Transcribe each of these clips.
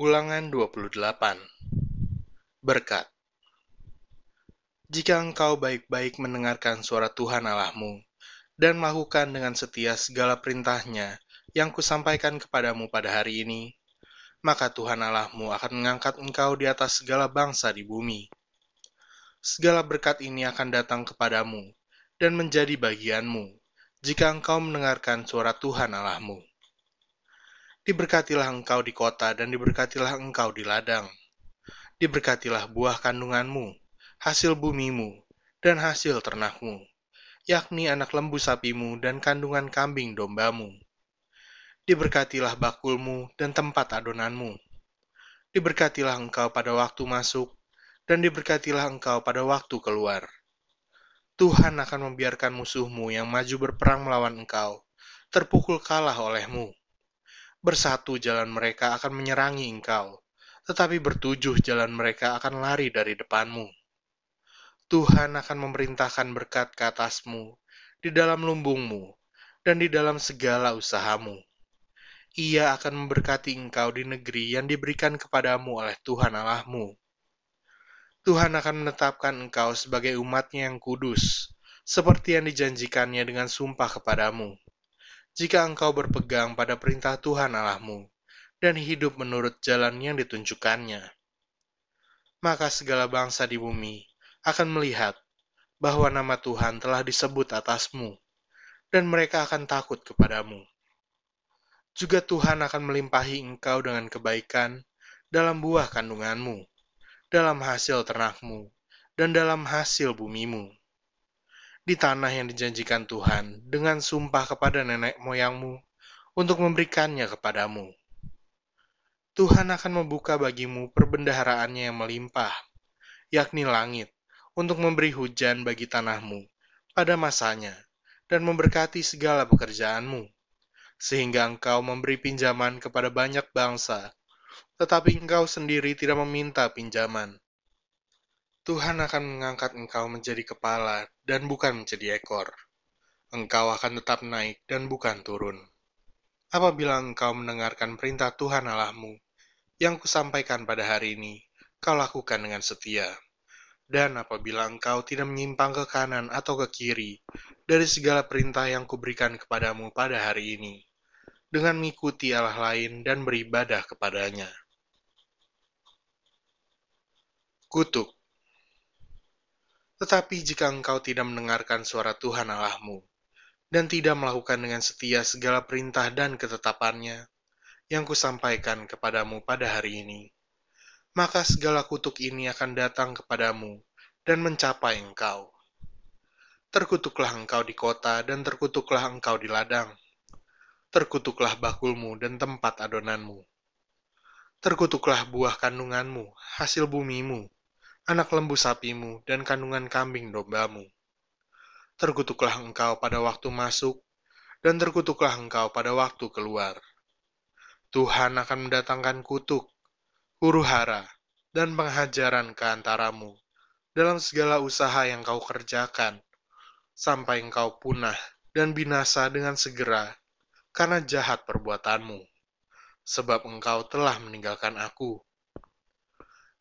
Ulangan 28 Berkat Jika engkau baik-baik mendengarkan suara Tuhan Allahmu, dan melakukan dengan setia segala perintahnya yang kusampaikan kepadamu pada hari ini, maka Tuhan Allahmu akan mengangkat engkau di atas segala bangsa di bumi. Segala berkat ini akan datang kepadamu dan menjadi bagianmu, jika engkau mendengarkan suara Tuhan Allahmu. Diberkatilah engkau di kota dan diberkatilah engkau di ladang. Diberkatilah buah kandunganmu, hasil bumimu, dan hasil ternakmu, yakni anak lembu sapimu dan kandungan kambing dombamu. Diberkatilah bakulmu dan tempat adonanmu. Diberkatilah engkau pada waktu masuk, dan diberkatilah engkau pada waktu keluar. Tuhan akan membiarkan musuhmu yang maju berperang melawan engkau, terpukul kalah olehmu bersatu jalan mereka akan menyerangi engkau, tetapi bertujuh jalan mereka akan lari dari depanmu. Tuhan akan memerintahkan berkat ke atasmu, di dalam lumbungmu, dan di dalam segala usahamu. Ia akan memberkati engkau di negeri yang diberikan kepadamu oleh Tuhan Allahmu. Tuhan akan menetapkan engkau sebagai umatnya yang kudus, seperti yang dijanjikannya dengan sumpah kepadamu jika engkau berpegang pada perintah Tuhan Allahmu dan hidup menurut jalan yang ditunjukkannya. Maka segala bangsa di bumi akan melihat bahwa nama Tuhan telah disebut atasmu, dan mereka akan takut kepadamu. Juga Tuhan akan melimpahi engkau dengan kebaikan dalam buah kandunganmu, dalam hasil ternakmu, dan dalam hasil bumimu di tanah yang dijanjikan Tuhan dengan sumpah kepada nenek moyangmu untuk memberikannya kepadamu. Tuhan akan membuka bagimu perbendaharaannya yang melimpah, yakni langit, untuk memberi hujan bagi tanahmu pada masanya dan memberkati segala pekerjaanmu, sehingga engkau memberi pinjaman kepada banyak bangsa, tetapi engkau sendiri tidak meminta pinjaman Tuhan akan mengangkat engkau menjadi kepala dan bukan menjadi ekor. Engkau akan tetap naik dan bukan turun. Apabila engkau mendengarkan perintah Tuhan Allahmu, yang kusampaikan pada hari ini, kau lakukan dengan setia. Dan apabila engkau tidak menyimpang ke kanan atau ke kiri dari segala perintah yang kuberikan kepadamu pada hari ini, dengan mengikuti Allah lain dan beribadah kepadanya. Kutuk tetapi jika engkau tidak mendengarkan suara Tuhan Allahmu, dan tidak melakukan dengan setia segala perintah dan ketetapannya, yang kusampaikan kepadamu pada hari ini, maka segala kutuk ini akan datang kepadamu dan mencapai engkau. Terkutuklah engkau di kota dan terkutuklah engkau di ladang. Terkutuklah bakulmu dan tempat adonanmu. Terkutuklah buah kandunganmu, hasil bumimu, anak lembu sapimu, dan kandungan kambing dombamu. Terkutuklah engkau pada waktu masuk, dan terkutuklah engkau pada waktu keluar. Tuhan akan mendatangkan kutuk, huru hara, dan penghajaran ke antaramu dalam segala usaha yang kau kerjakan, sampai engkau punah dan binasa dengan segera karena jahat perbuatanmu, sebab engkau telah meninggalkan aku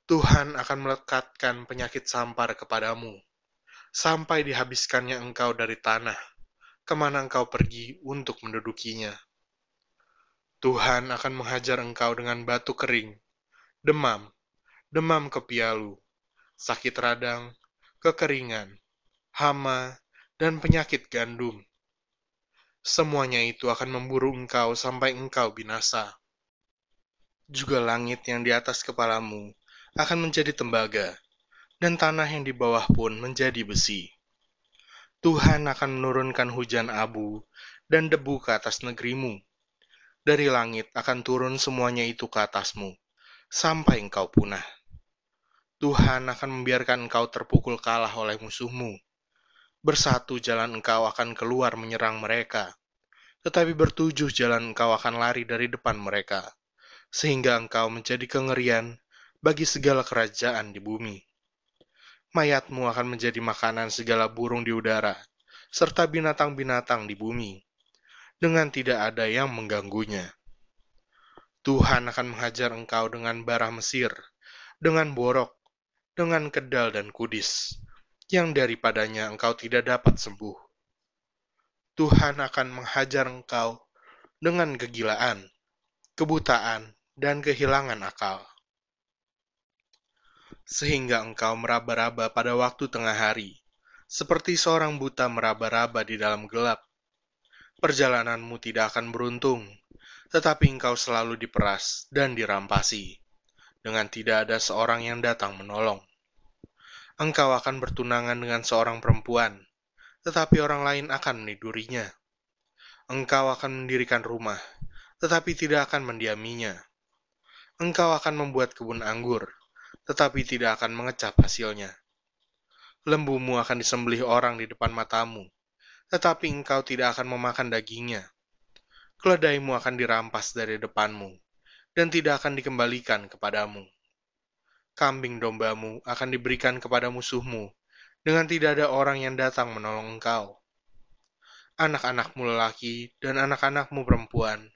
Tuhan akan melekatkan penyakit sampar kepadamu, sampai dihabiskannya engkau dari tanah, ke mana engkau pergi untuk mendudukinya. Tuhan akan menghajar engkau dengan batu kering, demam, demam kepialu, sakit radang, kekeringan, hama, dan penyakit gandum. Semuanya itu akan memburu engkau sampai engkau binasa. Juga langit yang di atas kepalamu akan menjadi tembaga, dan tanah yang di bawah pun menjadi besi. Tuhan akan menurunkan hujan abu dan debu ke atas negerimu. Dari langit akan turun semuanya itu ke atasmu, sampai engkau punah. Tuhan akan membiarkan engkau terpukul kalah oleh musuhmu. Bersatu jalan engkau akan keluar menyerang mereka, tetapi bertujuh jalan engkau akan lari dari depan mereka, sehingga engkau menjadi kengerian bagi segala kerajaan di bumi. Mayatmu akan menjadi makanan segala burung di udara, serta binatang-binatang di bumi, dengan tidak ada yang mengganggunya. Tuhan akan menghajar engkau dengan bara Mesir, dengan borok, dengan kedal dan kudis, yang daripadanya engkau tidak dapat sembuh. Tuhan akan menghajar engkau dengan kegilaan, kebutaan, dan kehilangan akal. Sehingga engkau meraba-raba pada waktu tengah hari, seperti seorang buta meraba-raba di dalam gelap. Perjalananmu tidak akan beruntung, tetapi engkau selalu diperas dan dirampasi, dengan tidak ada seorang yang datang menolong. Engkau akan bertunangan dengan seorang perempuan, tetapi orang lain akan menidurinya. Engkau akan mendirikan rumah, tetapi tidak akan mendiaminya. Engkau akan membuat kebun anggur, tetapi tidak akan mengecap hasilnya. Lembumu akan disembelih orang di depan matamu, tetapi engkau tidak akan memakan dagingnya keledaimu akan dirampas dari depanmu, dan tidak akan dikembalikan kepadamu. Kambing dombamu akan diberikan kepada musuhmu, dengan tidak ada orang yang datang menolong engkau. Anak-anakmu lelaki dan anak-anakmu perempuan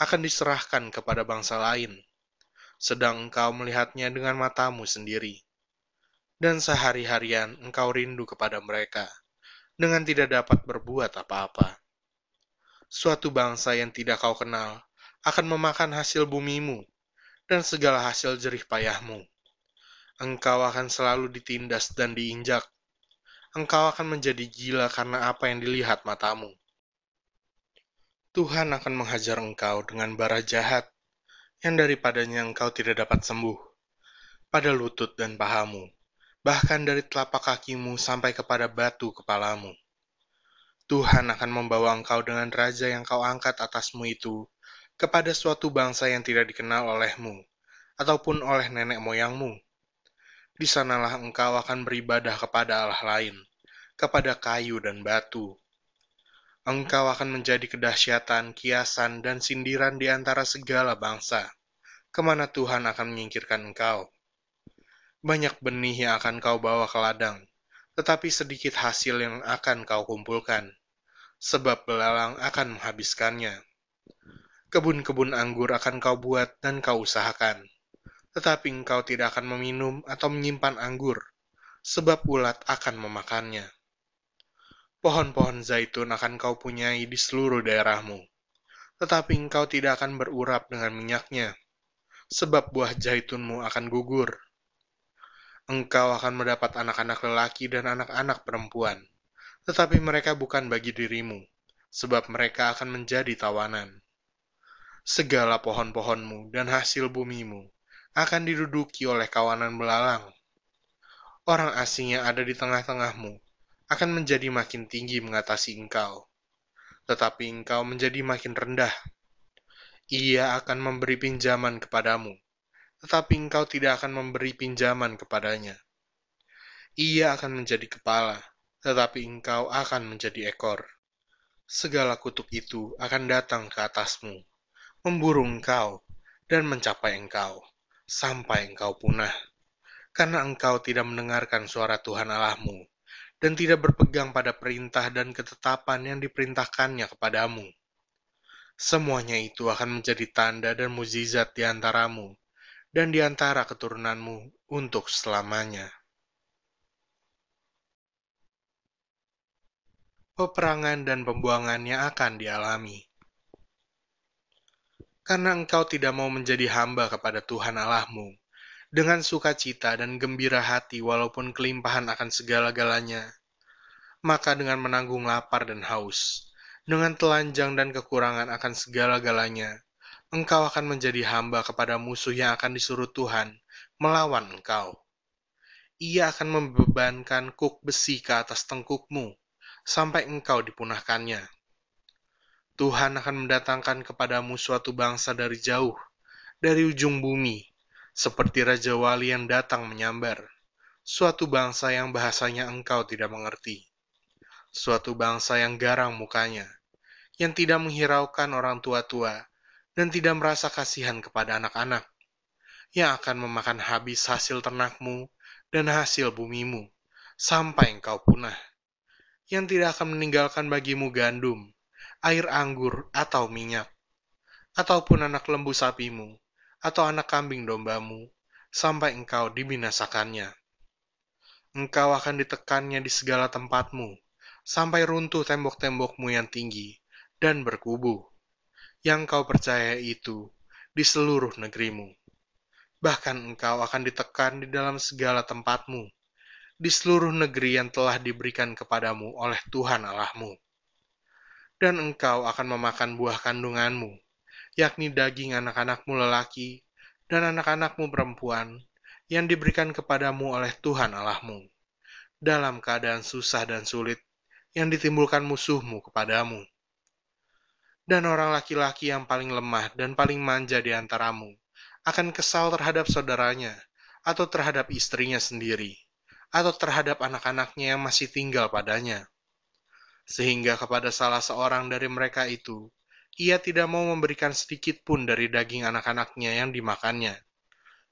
akan diserahkan kepada bangsa lain, sedang engkau melihatnya dengan matamu sendiri. Dan sehari-harian engkau rindu kepada mereka, dengan tidak dapat berbuat apa-apa suatu bangsa yang tidak kau kenal akan memakan hasil bumimu dan segala hasil jerih payahmu. Engkau akan selalu ditindas dan diinjak. Engkau akan menjadi gila karena apa yang dilihat matamu. Tuhan akan menghajar engkau dengan bara jahat, yang daripadanya engkau tidak dapat sembuh, pada lutut dan pahamu, bahkan dari telapak kakimu sampai kepada batu kepalamu. Tuhan akan membawa engkau dengan raja yang kau angkat atasmu itu kepada suatu bangsa yang tidak dikenal olehmu, ataupun oleh nenek moyangmu. Di sanalah engkau akan beribadah kepada Allah lain, kepada kayu dan batu. Engkau akan menjadi kedahsyatan, kiasan, dan sindiran di antara segala bangsa, ke mana Tuhan akan menyingkirkan engkau. Banyak benih yang akan kau bawa ke ladang, tetapi sedikit hasil yang akan kau kumpulkan sebab belalang akan menghabiskannya. Kebun-kebun anggur akan kau buat dan kau usahakan, tetapi engkau tidak akan meminum atau menyimpan anggur, sebab ulat akan memakannya. Pohon-pohon zaitun akan kau punyai di seluruh daerahmu, tetapi engkau tidak akan berurap dengan minyaknya, sebab buah zaitunmu akan gugur. Engkau akan mendapat anak-anak lelaki dan anak-anak perempuan, tetapi mereka bukan bagi dirimu, sebab mereka akan menjadi tawanan. Segala pohon-pohonmu dan hasil bumimu akan diduduki oleh kawanan belalang. Orang asing yang ada di tengah-tengahmu akan menjadi makin tinggi mengatasi engkau, tetapi engkau menjadi makin rendah. Ia akan memberi pinjaman kepadamu, tetapi engkau tidak akan memberi pinjaman kepadanya. Ia akan menjadi kepala, tetapi engkau akan menjadi ekor. Segala kutuk itu akan datang ke atasmu, memburu engkau, dan mencapai engkau, sampai engkau punah. Karena engkau tidak mendengarkan suara Tuhan Allahmu, dan tidak berpegang pada perintah dan ketetapan yang diperintahkannya kepadamu. Semuanya itu akan menjadi tanda dan mukjizat di antaramu, dan di antara keturunanmu untuk selamanya. peperangan dan pembuangan yang akan dialami. Karena engkau tidak mau menjadi hamba kepada Tuhan Allahmu, dengan sukacita dan gembira hati walaupun kelimpahan akan segala-galanya, maka dengan menanggung lapar dan haus, dengan telanjang dan kekurangan akan segala-galanya, engkau akan menjadi hamba kepada musuh yang akan disuruh Tuhan melawan engkau. Ia akan membebankan kuk besi ke atas tengkukmu, sampai engkau dipunahkannya. Tuhan akan mendatangkan kepadamu suatu bangsa dari jauh, dari ujung bumi, seperti Raja Wali yang datang menyambar, suatu bangsa yang bahasanya engkau tidak mengerti, suatu bangsa yang garang mukanya, yang tidak menghiraukan orang tua-tua, dan tidak merasa kasihan kepada anak-anak, yang akan memakan habis hasil ternakmu dan hasil bumimu, sampai engkau punah yang tidak akan meninggalkan bagimu gandum, air anggur, atau minyak. ataupun anak lembu sapimu, atau anak kambing dombamu, sampai engkau dibinasakannya. Engkau akan ditekannya di segala tempatmu, sampai runtuh tembok-tembokmu yang tinggi, dan berkubu. Yang kau percaya itu di seluruh negerimu. Bahkan engkau akan ditekan di dalam segala tempatmu, di seluruh negeri yang telah diberikan kepadamu oleh Tuhan Allahmu. Dan engkau akan memakan buah kandunganmu, yakni daging anak-anakmu lelaki dan anak-anakmu perempuan yang diberikan kepadamu oleh Tuhan Allahmu, dalam keadaan susah dan sulit yang ditimbulkan musuhmu kepadamu. Dan orang laki-laki yang paling lemah dan paling manja di antaramu akan kesal terhadap saudaranya, atau terhadap istrinya sendiri, atau terhadap anak-anaknya yang masih tinggal padanya. Sehingga kepada salah seorang dari mereka itu, ia tidak mau memberikan sedikit pun dari daging anak-anaknya yang dimakannya,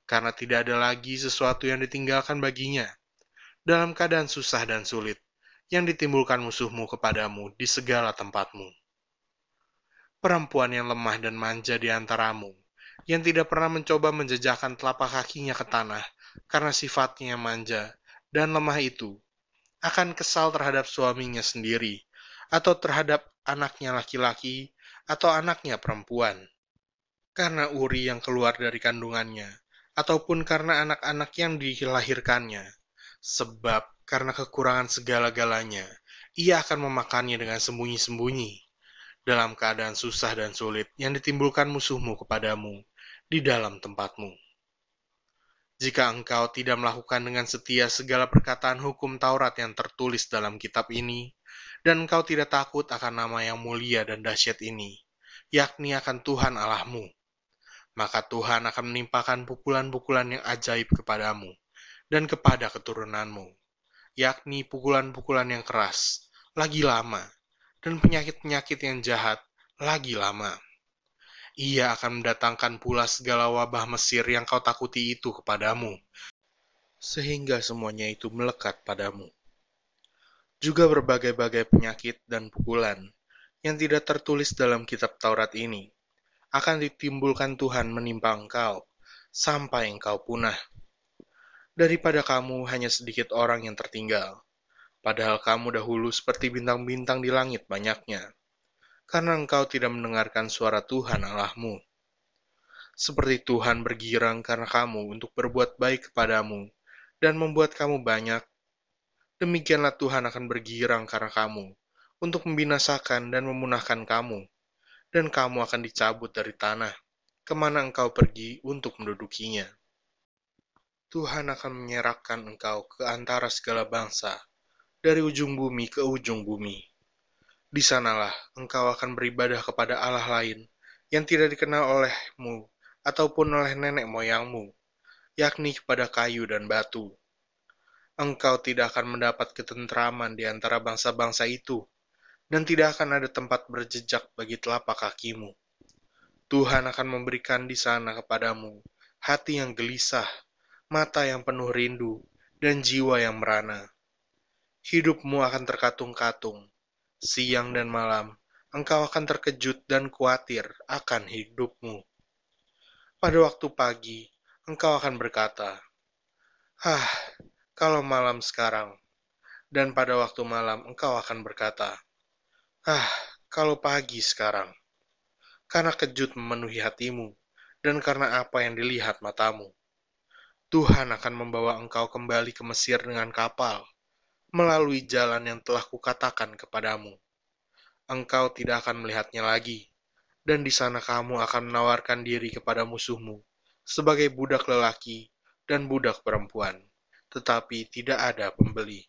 karena tidak ada lagi sesuatu yang ditinggalkan baginya, dalam keadaan susah dan sulit, yang ditimbulkan musuhmu kepadamu di segala tempatmu. Perempuan yang lemah dan manja di antaramu, yang tidak pernah mencoba menjejakkan telapak kakinya ke tanah karena sifatnya manja dan lemah itu akan kesal terhadap suaminya sendiri atau terhadap anaknya laki-laki atau anaknya perempuan. Karena Uri yang keluar dari kandungannya, ataupun karena anak-anak yang dilahirkannya. Sebab karena kekurangan segala-galanya, ia akan memakannya dengan sembunyi-sembunyi dalam keadaan susah dan sulit yang ditimbulkan musuhmu kepadamu di dalam tempatmu. Jika engkau tidak melakukan dengan setia segala perkataan hukum Taurat yang tertulis dalam kitab ini, dan engkau tidak takut akan nama yang mulia dan dahsyat ini, yakni akan Tuhan Allahmu, maka Tuhan akan menimpakan pukulan-pukulan yang ajaib kepadamu dan kepada keturunanmu, yakni pukulan-pukulan yang keras, lagi lama, dan penyakit-penyakit yang jahat, lagi lama ia akan mendatangkan pula segala wabah Mesir yang kau takuti itu kepadamu, sehingga semuanya itu melekat padamu. Juga berbagai-bagai penyakit dan pukulan yang tidak tertulis dalam kitab Taurat ini akan ditimbulkan Tuhan menimpa engkau sampai engkau punah. Daripada kamu hanya sedikit orang yang tertinggal, padahal kamu dahulu seperti bintang-bintang di langit banyaknya karena engkau tidak mendengarkan suara Tuhan Allahmu. Seperti Tuhan bergirang karena kamu untuk berbuat baik kepadamu dan membuat kamu banyak, demikianlah Tuhan akan bergirang karena kamu untuk membinasakan dan memunahkan kamu, dan kamu akan dicabut dari tanah, ke mana engkau pergi untuk mendudukinya. Tuhan akan menyerahkan engkau ke antara segala bangsa, dari ujung bumi ke ujung bumi di sanalah engkau akan beribadah kepada Allah lain yang tidak dikenal olehmu ataupun oleh nenek moyangmu, yakni kepada kayu dan batu. Engkau tidak akan mendapat ketentraman di antara bangsa-bangsa itu, dan tidak akan ada tempat berjejak bagi telapak kakimu. Tuhan akan memberikan di sana kepadamu hati yang gelisah, mata yang penuh rindu, dan jiwa yang merana. Hidupmu akan terkatung-katung, siang dan malam, engkau akan terkejut dan khawatir akan hidupmu. Pada waktu pagi, engkau akan berkata, "Ah, kalau malam sekarang." Dan pada waktu malam, engkau akan berkata, "Ah, kalau pagi sekarang." Karena kejut memenuhi hatimu, dan karena apa yang dilihat matamu. Tuhan akan membawa engkau kembali ke Mesir dengan kapal, melalui jalan yang telah kukatakan kepadamu. Engkau tidak akan melihatnya lagi, dan di sana kamu akan menawarkan diri kepada musuhmu sebagai budak lelaki dan budak perempuan, tetapi tidak ada pembeli.